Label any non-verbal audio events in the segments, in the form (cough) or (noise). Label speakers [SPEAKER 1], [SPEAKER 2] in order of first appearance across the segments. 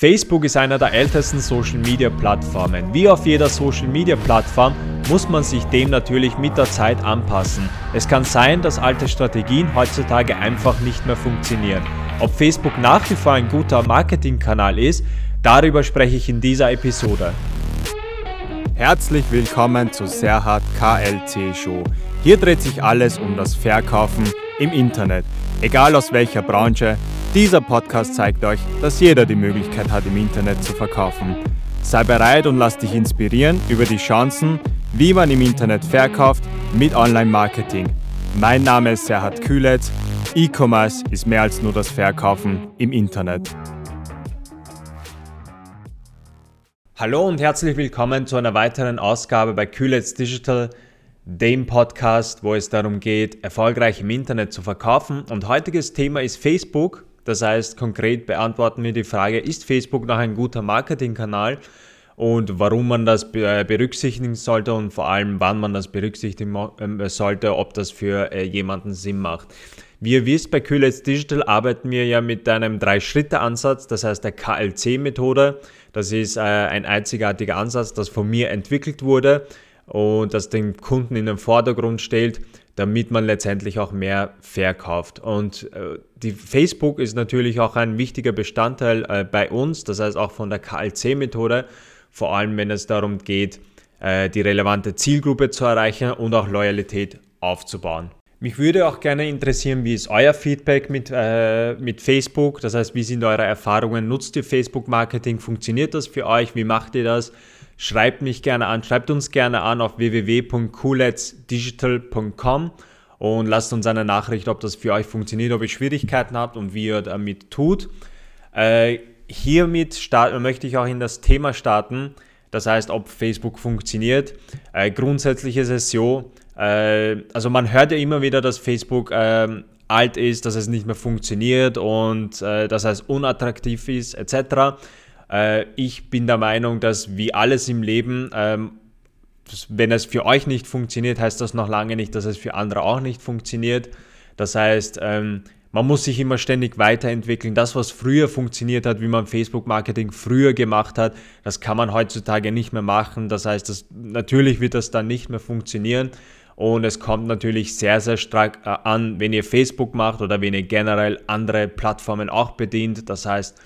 [SPEAKER 1] Facebook ist einer der ältesten Social-Media-Plattformen. Wie auf jeder Social-Media-Plattform muss man sich dem natürlich mit der Zeit anpassen. Es kann sein, dass alte Strategien heutzutage einfach nicht mehr funktionieren. Ob Facebook nach wie vor ein guter Marketingkanal ist, darüber spreche ich in dieser Episode.
[SPEAKER 2] Herzlich willkommen zu Serhat KLC Show. Hier dreht sich alles um das Verkaufen im Internet, egal aus welcher Branche, dieser Podcast zeigt euch, dass jeder die Möglichkeit hat, im Internet zu verkaufen. Sei bereit und lass dich inspirieren über die Chancen, wie man im Internet verkauft mit Online-Marketing. Mein Name ist Serhat Kühletz. E-Commerce ist mehr als nur das Verkaufen im Internet.
[SPEAKER 1] Hallo und herzlich willkommen zu einer weiteren Ausgabe bei Kühletz Digital, dem Podcast, wo es darum geht, erfolgreich im Internet zu verkaufen. Und heutiges Thema ist Facebook das heißt, konkret beantworten wir die Frage, ist Facebook noch ein guter Marketingkanal und warum man das äh, berücksichtigen sollte und vor allem, wann man das berücksichtigen ähm, sollte, ob das für äh, jemanden Sinn macht. Wie ihr wisst, bei Kühlets Digital arbeiten wir ja mit einem Drei-Schritte-Ansatz, das heißt der KLC-Methode. Das ist äh, ein einzigartiger Ansatz, das von mir entwickelt wurde und das den Kunden in den Vordergrund stellt damit man letztendlich auch mehr verkauft. Und äh, die Facebook ist natürlich auch ein wichtiger Bestandteil äh, bei uns, das heißt auch von der KLC-Methode, vor allem wenn es darum geht, äh, die relevante Zielgruppe zu erreichen und auch Loyalität aufzubauen. Mich würde auch gerne interessieren, wie ist euer Feedback mit, mit Facebook? Das heißt, wie sind eure Erfahrungen? Nutzt ihr Facebook-Marketing? Funktioniert das für euch? Wie macht ihr das? Schreibt mich gerne an, schreibt uns gerne an auf www.cooletsdigital.com und lasst uns eine Nachricht, ob das für euch funktioniert, ob ihr Schwierigkeiten habt und wie ihr damit tut. Äh, hiermit möchte ich auch in das Thema starten, das heißt, ob Facebook funktioniert. Äh, grundsätzlich ist es so, äh, also man hört ja immer wieder, dass Facebook ähm, alt ist, dass es nicht mehr funktioniert und äh, dass es unattraktiv ist, etc. Äh, ich bin der Meinung, dass wie alles im Leben, ähm, wenn es für euch nicht funktioniert, heißt das noch lange nicht, dass es für andere auch nicht funktioniert. Das heißt, ähm, man muss sich immer ständig weiterentwickeln. Das, was früher funktioniert hat, wie man Facebook-Marketing früher gemacht hat, das kann man heutzutage nicht mehr machen. Das heißt, das, natürlich wird das dann nicht mehr funktionieren. Und es kommt natürlich sehr, sehr stark äh, an, wenn ihr Facebook macht oder wenn ihr generell andere Plattformen auch bedient. Das heißt,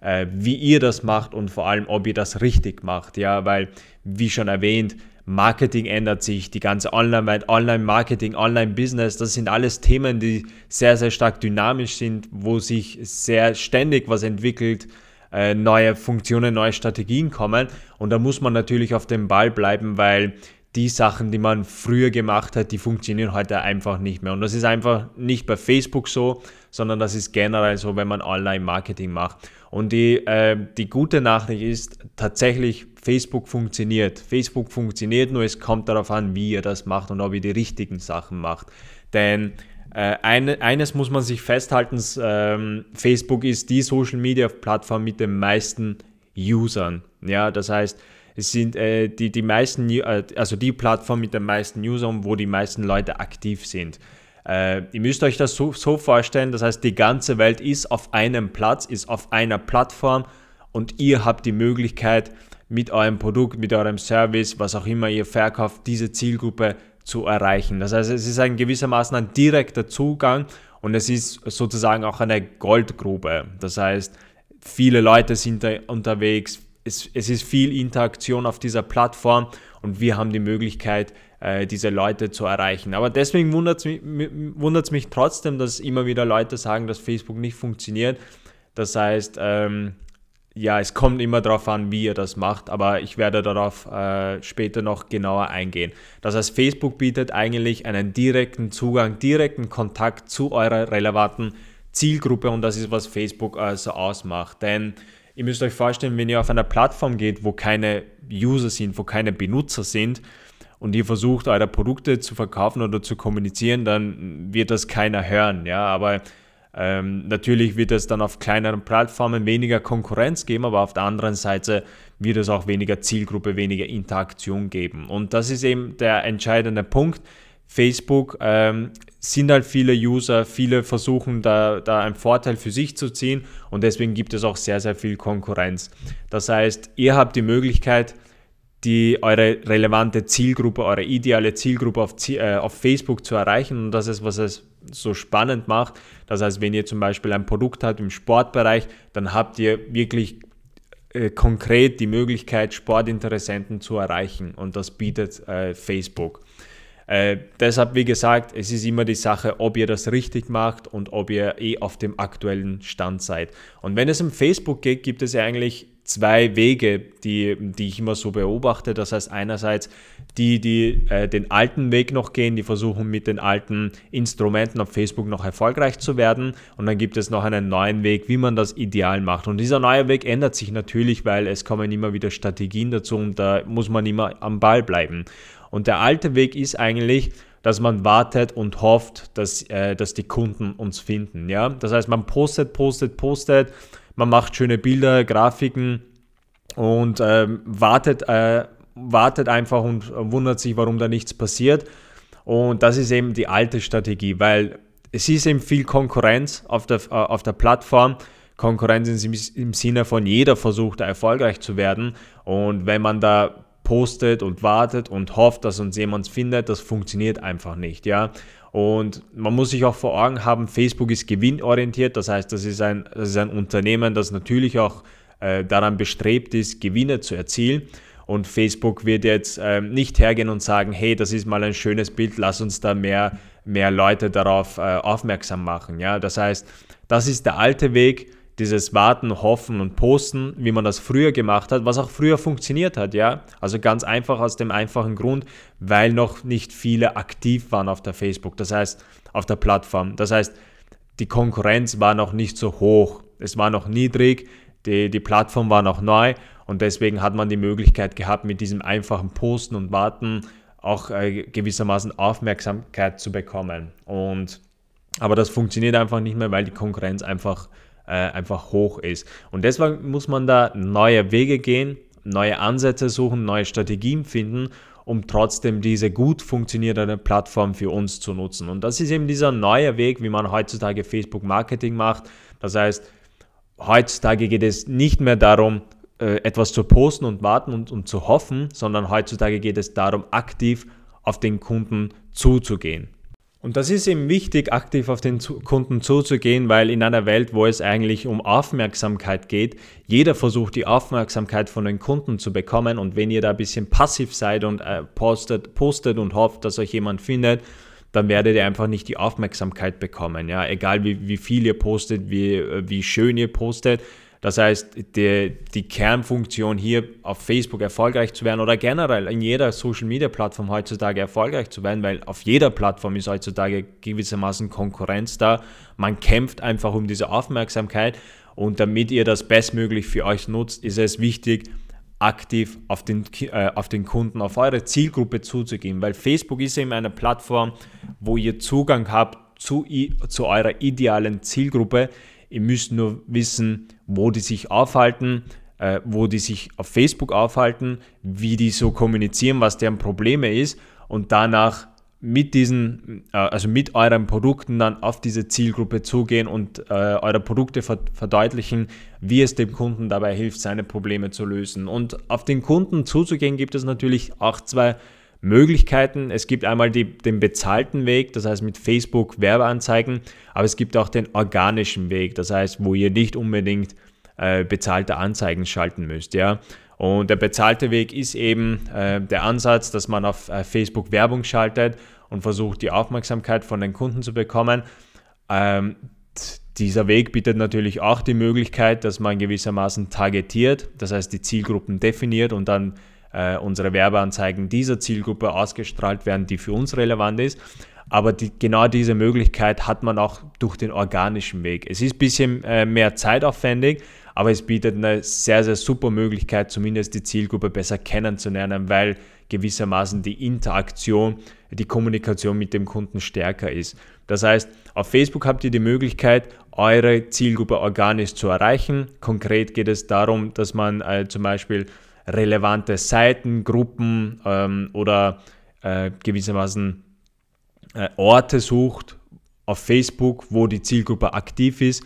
[SPEAKER 1] äh, wie ihr das macht und vor allem, ob ihr das richtig macht. Ja, weil, wie schon erwähnt, Marketing ändert sich, die ganze Online-Welt, Online-Marketing, Online-Business, das sind alles Themen, die sehr, sehr stark dynamisch sind, wo sich sehr ständig was entwickelt, äh, neue Funktionen, neue Strategien kommen. Und da muss man natürlich auf dem Ball bleiben, weil die Sachen, die man früher gemacht hat, die funktionieren heute einfach nicht mehr. Und das ist einfach nicht bei Facebook so, sondern das ist generell so, wenn man Online-Marketing macht. Und die, äh, die gute Nachricht ist tatsächlich, Facebook funktioniert. Facebook funktioniert, nur es kommt darauf an, wie ihr das macht und ob ihr die richtigen Sachen macht. Denn äh, eine, eines muss man sich festhalten, ähm, Facebook ist die Social-Media-Plattform mit den meisten Usern. Ja, das heißt, es sind äh, die, die meisten, äh, also die Plattform mit den meisten Usern, wo die meisten Leute aktiv sind. Äh, ihr müsst euch das so, so vorstellen, das heißt, die ganze Welt ist auf einem Platz, ist auf einer Plattform und ihr habt die Möglichkeit, mit eurem Produkt, mit eurem Service, was auch immer ihr verkauft, diese Zielgruppe zu erreichen. Das heißt, es ist ein gewissermaßen ein direkter Zugang und es ist sozusagen auch eine Goldgrube. Das heißt, viele Leute sind da unterwegs, es, es ist viel Interaktion auf dieser Plattform und wir haben die Möglichkeit, äh, diese Leute zu erreichen. Aber deswegen wundert es mich, mich trotzdem, dass immer wieder Leute sagen, dass Facebook nicht funktioniert. Das heißt, ähm, ja, es kommt immer darauf an, wie ihr das macht, aber ich werde darauf äh, später noch genauer eingehen. Das heißt, Facebook bietet eigentlich einen direkten Zugang, direkten Kontakt zu eurer relevanten Zielgruppe und das ist, was Facebook also ausmacht. Denn ihr müsst euch vorstellen, wenn ihr auf einer Plattform geht, wo keine User sind, wo keine Benutzer sind, und ihr versucht, eure Produkte zu verkaufen oder zu kommunizieren, dann wird das keiner hören. Ja, aber ähm, natürlich wird es dann auf kleineren Plattformen weniger Konkurrenz geben, aber auf der anderen Seite wird es auch weniger Zielgruppe, weniger Interaktion geben. Und das ist eben der entscheidende Punkt. Facebook ähm, sind halt viele User, viele versuchen da, da einen Vorteil für sich zu ziehen und deswegen gibt es auch sehr, sehr viel Konkurrenz. Das heißt, ihr habt die Möglichkeit, die eure relevante Zielgruppe, eure ideale Zielgruppe auf, äh, auf Facebook zu erreichen. Und das ist, was es so spannend macht. Das heißt, wenn ihr zum Beispiel ein Produkt habt im Sportbereich, dann habt ihr wirklich äh, konkret die Möglichkeit, Sportinteressenten zu erreichen. Und das bietet äh, Facebook. Äh, deshalb, wie gesagt, es ist immer die Sache, ob ihr das richtig macht und ob ihr eh auf dem aktuellen Stand seid. Und wenn es um Facebook geht, gibt es ja eigentlich zwei Wege, die, die ich immer so beobachte. Das heißt einerseits die, die äh, den alten Weg noch gehen, die versuchen mit den alten Instrumenten auf Facebook noch erfolgreich zu werden. Und dann gibt es noch einen neuen Weg, wie man das ideal macht. Und dieser neue Weg ändert sich natürlich, weil es kommen immer wieder Strategien dazu und da muss man immer am Ball bleiben. Und der alte Weg ist eigentlich, dass man wartet und hofft, dass, äh, dass die Kunden uns finden. Ja? Das heißt, man postet, postet, postet man macht schöne Bilder, Grafiken und ähm, wartet, äh, wartet einfach und wundert sich, warum da nichts passiert. Und das ist eben die alte Strategie, weil es ist eben viel Konkurrenz auf der, äh, auf der Plattform. Konkurrenz im Sinne von jeder versucht erfolgreich zu werden. Und wenn man da postet und wartet und hofft, dass uns jemand findet, das funktioniert einfach nicht, ja. Und man muss sich auch vor Augen haben, Facebook ist gewinnorientiert, das heißt, das ist ein, das ist ein Unternehmen, das natürlich auch äh, daran bestrebt ist, Gewinne zu erzielen. Und Facebook wird jetzt äh, nicht hergehen und sagen, hey, das ist mal ein schönes Bild, lass uns da mehr, mehr Leute darauf äh, aufmerksam machen. Ja? Das heißt, das ist der alte Weg, dieses Warten, Hoffen und Posten, wie man das früher gemacht hat, was auch früher funktioniert hat, ja. Also ganz einfach aus dem einfachen Grund, weil noch nicht viele aktiv waren auf der Facebook, das heißt auf der Plattform. Das heißt, die Konkurrenz war noch nicht so hoch, es war noch niedrig, die, die Plattform war noch neu und deswegen hat man die Möglichkeit gehabt, mit diesem einfachen Posten und Warten auch äh, gewissermaßen Aufmerksamkeit zu bekommen. Und aber das funktioniert einfach nicht mehr, weil die Konkurrenz einfach äh, einfach hoch ist. Und deswegen muss man da neue Wege gehen, neue Ansätze suchen, neue Strategien finden, um trotzdem diese gut funktionierende Plattform für uns zu nutzen. Und das ist eben dieser neue Weg, wie man heutzutage Facebook Marketing macht. Das heißt, heutzutage geht es nicht mehr darum, äh, etwas zu posten und warten und, und zu hoffen, sondern heutzutage geht es darum, aktiv auf den Kunden zuzugehen. Und das ist eben wichtig, aktiv auf den Kunden zuzugehen, weil in einer Welt, wo es eigentlich um Aufmerksamkeit geht, jeder versucht die Aufmerksamkeit von den Kunden zu bekommen und wenn ihr da ein bisschen passiv seid und äh, postet, postet und hofft, dass euch jemand findet, dann werdet ihr einfach nicht die Aufmerksamkeit bekommen. Ja? Egal wie, wie viel ihr postet, wie, äh, wie schön ihr postet, das heißt, die, die Kernfunktion hier auf Facebook erfolgreich zu werden oder generell in jeder Social-Media-Plattform heutzutage erfolgreich zu werden, weil auf jeder Plattform ist heutzutage gewissermaßen Konkurrenz da. Man kämpft einfach um diese Aufmerksamkeit und damit ihr das bestmöglich für euch nutzt, ist es wichtig, aktiv auf den, äh, auf den Kunden, auf eure Zielgruppe zuzugehen, weil Facebook ist eben eine Plattform, wo ihr Zugang habt zu, zu eurer idealen Zielgruppe, Ihr müsst nur wissen, wo die sich aufhalten, äh, wo die sich auf Facebook aufhalten, wie die so kommunizieren, was deren Probleme ist und danach mit diesen, äh, also mit euren Produkten dann auf diese Zielgruppe zugehen und äh, eure Produkte verdeutlichen, wie es dem Kunden dabei hilft, seine Probleme zu lösen. Und auf den Kunden zuzugehen gibt es natürlich auch zwei Möglichkeiten. Es gibt einmal die, den bezahlten Weg, das heißt mit Facebook Werbeanzeigen, aber es gibt auch den organischen Weg, das heißt, wo ihr nicht unbedingt äh, bezahlte Anzeigen schalten müsst. Ja? Und der bezahlte Weg ist eben äh, der Ansatz, dass man auf äh, Facebook Werbung schaltet und versucht, die Aufmerksamkeit von den Kunden zu bekommen. Ähm, dieser Weg bietet natürlich auch die Möglichkeit, dass man gewissermaßen targetiert, das heißt die Zielgruppen definiert und dann äh, unsere Werbeanzeigen dieser Zielgruppe ausgestrahlt werden, die für uns relevant ist. Aber die, genau diese Möglichkeit hat man auch durch den organischen Weg. Es ist ein bisschen äh, mehr zeitaufwendig, aber es bietet eine sehr, sehr super Möglichkeit, zumindest die Zielgruppe besser kennenzulernen, weil gewissermaßen die Interaktion, die Kommunikation mit dem Kunden stärker ist. Das heißt, auf Facebook habt ihr die Möglichkeit, eure Zielgruppe organisch zu erreichen. Konkret geht es darum, dass man äh, zum Beispiel relevante Seiten, Gruppen ähm, oder äh, gewissermaßen äh, Orte sucht auf Facebook, wo die Zielgruppe aktiv ist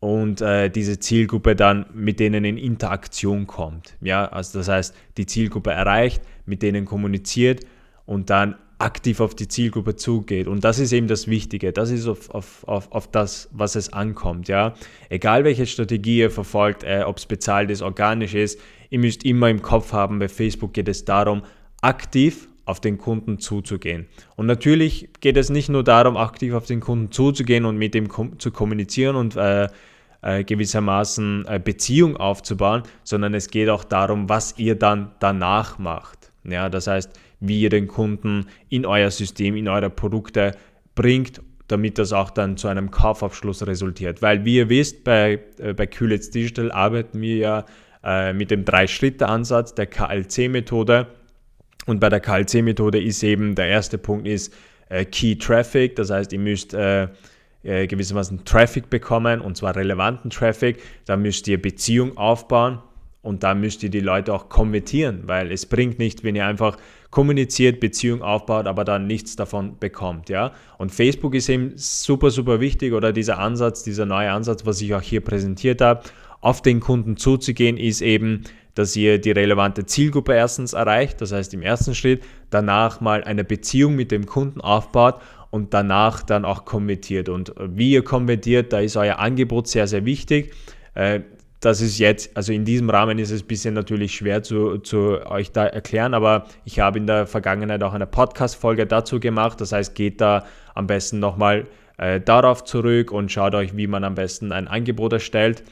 [SPEAKER 1] und äh, diese Zielgruppe dann mit denen in Interaktion kommt. Ja, also das heißt, die Zielgruppe erreicht, mit denen kommuniziert und dann aktiv auf die Zielgruppe zugeht. Und das ist eben das Wichtige. Das ist auf, auf, auf, auf das, was es ankommt. Ja? Egal welche Strategie ihr verfolgt, äh, ob es bezahlt ist, organisch ist, ihr müsst immer im Kopf haben, bei Facebook geht es darum, aktiv auf den Kunden zuzugehen. Und natürlich geht es nicht nur darum, aktiv auf den Kunden zuzugehen und mit ihm kom zu kommunizieren und äh, äh, gewissermaßen äh, Beziehung aufzubauen, sondern es geht auch darum, was ihr dann danach macht. Ja, das heißt, wie ihr den Kunden in euer System, in eure Produkte bringt, damit das auch dann zu einem Kaufabschluss resultiert. Weil wie ihr wisst, bei, äh, bei Kühlitz Digital arbeiten wir ja äh, mit dem Drei-Schritte-Ansatz der KLC-Methode. Und bei der KLC-Methode ist eben der erste Punkt ist äh, Key Traffic, das heißt, ihr müsst äh, äh, gewissermaßen Traffic bekommen und zwar relevanten Traffic. Da müsst ihr Beziehung aufbauen und da müsst ihr die Leute auch konvertieren, weil es bringt nicht, wenn ihr einfach kommuniziert, Beziehung aufbaut, aber dann nichts davon bekommt, ja. Und Facebook ist eben super, super wichtig oder dieser Ansatz, dieser neue Ansatz, was ich auch hier präsentiert habe, auf den Kunden zuzugehen, ist eben, dass ihr die relevante Zielgruppe erstens erreicht, das heißt im ersten Schritt, danach mal eine Beziehung mit dem Kunden aufbaut und danach dann auch konvertiert. Und wie ihr konvertiert, da ist euer Angebot sehr, sehr wichtig. Äh, das ist jetzt, also in diesem Rahmen ist es ein bisschen natürlich schwer zu, zu euch da erklären, aber ich habe in der Vergangenheit auch eine Podcast-Folge dazu gemacht. Das heißt, geht da am besten nochmal äh, darauf zurück und schaut euch, wie man am besten ein Angebot erstellt.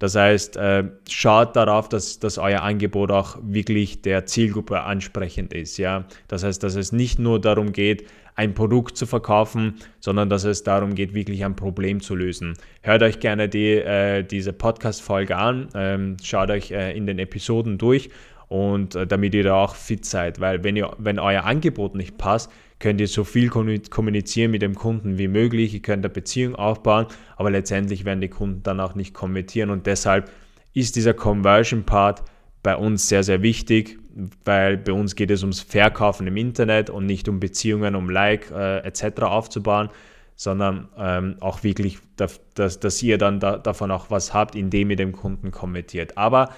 [SPEAKER 1] Das heißt, äh, schaut darauf, dass, dass euer Angebot auch wirklich der Zielgruppe ansprechend ist. Ja? Das heißt, dass es nicht nur darum geht, ein Produkt zu verkaufen, sondern dass es darum geht, wirklich ein Problem zu lösen. Hört euch gerne die, äh, diese Podcast-Folge an, ähm, schaut euch äh, in den Episoden durch und äh, damit ihr da auch fit seid, weil wenn, ihr, wenn euer Angebot nicht passt, könnt ihr so viel kommunizieren mit dem Kunden wie möglich, ihr könnt eine Beziehung aufbauen, aber letztendlich werden die Kunden dann auch nicht konvertieren und deshalb ist dieser Conversion-Part bei uns sehr, sehr wichtig, weil bei uns geht es ums Verkaufen im Internet und nicht um Beziehungen, um Like äh, etc. aufzubauen, sondern ähm, auch wirklich, dass, dass ihr dann da, davon auch was habt, indem ihr dem Kunden kommentiert. Aber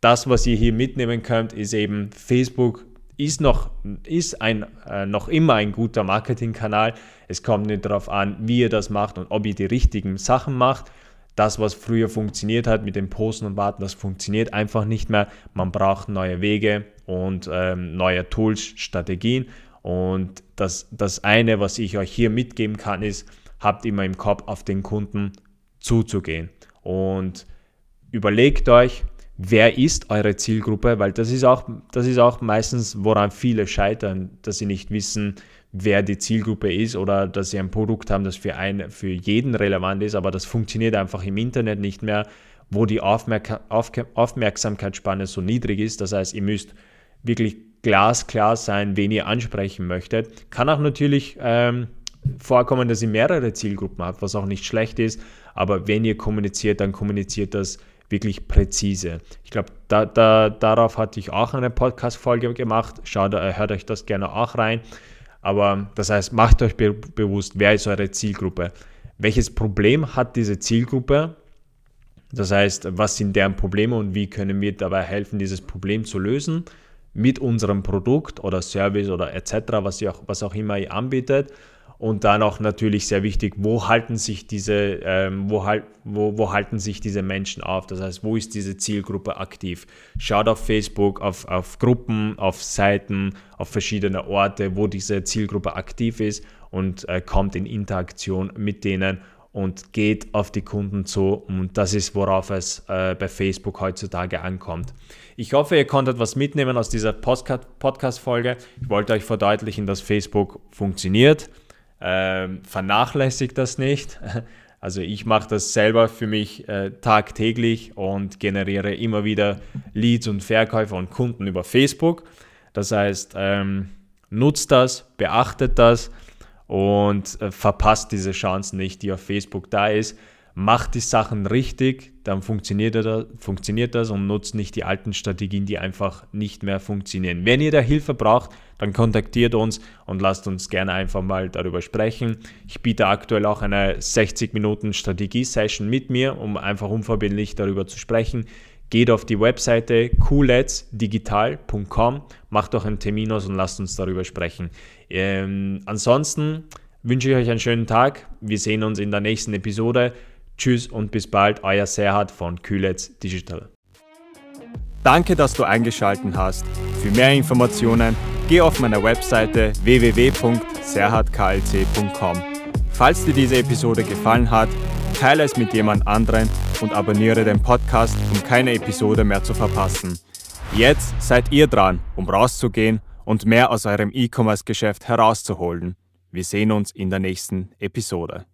[SPEAKER 1] das, was ihr hier mitnehmen könnt, ist eben, Facebook ist noch, ist ein, äh, noch immer ein guter Marketingkanal. Es kommt nicht darauf an, wie ihr das macht und ob ihr die richtigen Sachen macht das, was früher funktioniert hat mit dem Posten und Warten, das funktioniert einfach nicht mehr. Man braucht neue Wege und ähm, neue Tools, Strategien. Und das, das eine, was ich euch hier mitgeben kann, ist, habt immer im Kopf, auf den Kunden zuzugehen. Und überlegt euch, wer ist eure Zielgruppe, weil das ist auch, das ist auch meistens, woran viele scheitern, dass sie nicht wissen, wer die Zielgruppe ist oder dass sie ein Produkt haben, das für, einen, für jeden relevant ist, aber das funktioniert einfach im Internet nicht mehr, wo die Aufmerk Auf Aufmerksamkeitsspanne so niedrig ist. Das heißt, ihr müsst wirklich glasklar sein, wen ihr ansprechen möchtet. Kann auch natürlich ähm, vorkommen, dass ihr mehrere Zielgruppen habt, was auch nicht schlecht ist, aber wenn ihr kommuniziert, dann kommuniziert das wirklich präzise. Ich glaube, da, da, darauf hatte ich auch eine Podcast-Folge gemacht. Schaut, hört euch das gerne auch rein. Aber das heißt, macht euch be bewusst, wer ist eure Zielgruppe? Welches Problem hat diese Zielgruppe? Das heißt, was sind deren Probleme und wie können wir dabei helfen, dieses Problem zu lösen mit unserem Produkt oder Service oder etc., was, auch, was auch immer ihr anbietet. Und dann auch natürlich sehr wichtig, wo halten sich diese, ähm, wo, wo, wo halten sich diese Menschen auf? Das heißt, wo ist diese Zielgruppe aktiv? Schaut auf Facebook, auf, auf Gruppen, auf Seiten, auf verschiedene Orte, wo diese Zielgruppe aktiv ist und äh, kommt in Interaktion mit denen und geht auf die Kunden zu. Und das ist, worauf es äh, bei Facebook heutzutage ankommt. Ich hoffe, ihr konntet was mitnehmen aus dieser Podcast-Folge. Ich wollte euch verdeutlichen, dass Facebook funktioniert ähm, vernachlässigt das nicht. (laughs) Also ich mache das selber für mich äh, tagtäglich und generiere immer wieder Leads und Verkäufer und Kunden über Facebook. Das heißt, ähm, nutzt das, beachtet das und äh, verpasst diese Chance nicht, die auf Facebook da ist. Macht die Sachen richtig, dann funktioniert das, funktioniert das und nutzt nicht die alten Strategien, die einfach nicht mehr funktionieren. Wenn ihr da Hilfe braucht, dann kontaktiert uns und lasst uns gerne einfach mal darüber sprechen. Ich biete aktuell auch eine 60 Minuten Strategie-Session mit mir, um einfach unverbindlich darüber zu sprechen. Geht auf die Webseite cooletsdigital.com, macht doch einen Termin aus und lasst uns darüber sprechen. Ähm, ansonsten wünsche ich euch einen schönen Tag. Wir sehen uns in der nächsten Episode. Tschüss und bis bald, euer Serhat von Kühlets Digital.
[SPEAKER 2] Danke, dass du eingeschaltet hast. Für mehr Informationen geh auf meine Webseite www.serhatklc.com. Falls dir diese Episode gefallen hat, teile es mit jemand anderen und abonniere den Podcast, um keine Episode mehr zu verpassen. Jetzt seid ihr dran, um rauszugehen und mehr aus eurem E-Commerce-Geschäft herauszuholen. Wir sehen uns in der nächsten Episode.